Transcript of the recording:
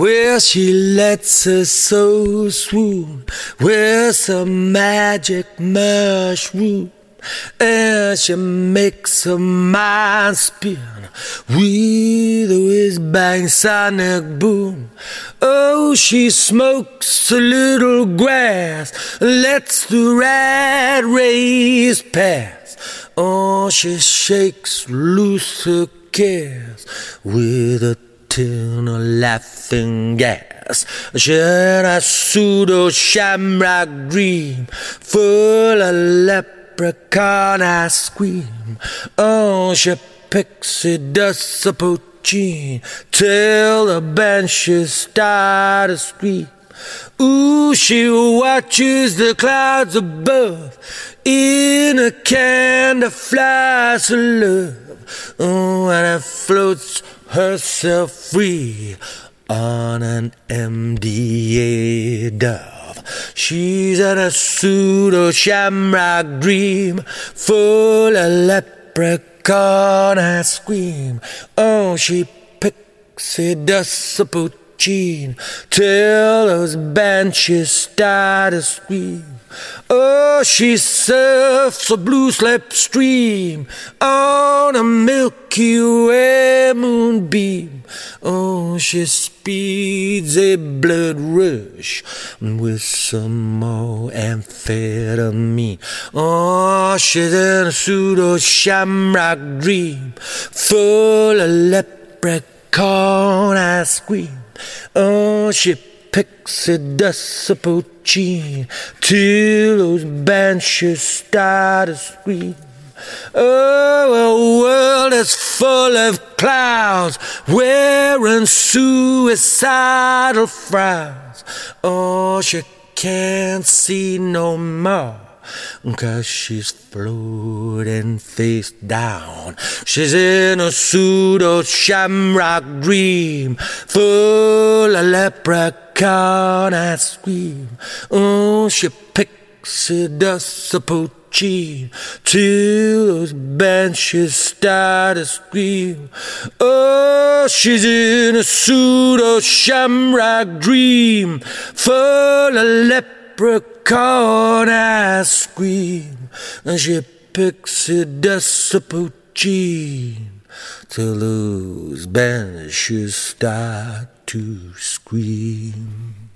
where she lets her soul swoon with some magic mushroom. And she makes her mind spin with a whiz bang sonic boom. Oh, she smokes a little grass, lets the rat race pass. Oh, she shakes loose her cares with a of laughing gas. She had a pseudo shamrock dream full of leprechaun ice scream. Oh, she pixie dust a poitin till the banshees start to scream. Ooh, she watches the clouds above in a can that flies of love. Oh, and it floats herself free on an MDA dove. She's in a pseudo shamrock dream full of leprechaun I scream. Oh, she pixie dust a till those banshees start to scream. Oh, she surfs a blue slip stream on a Milky Way moonbeam. Oh, she speeds a blood rush with some more amphetamine. Oh, she's in a pseudo shamrock dream full of leprechaun ice cream. Oh, she dust a poitin till those banshees start to scream. Oh, a world is full of clouds wearing suicidal frowns. Oh, she can't see no more. Cause she's floating face down. She's in a pseudo shamrock dream full of leprechaun ice cream. Oh, she pixie dust a poitin till those banshees start to scream. Oh, she's in a pseudo shamrock dream full of leprechaun ice cream. And she dust a poitin till those banshees start to scream.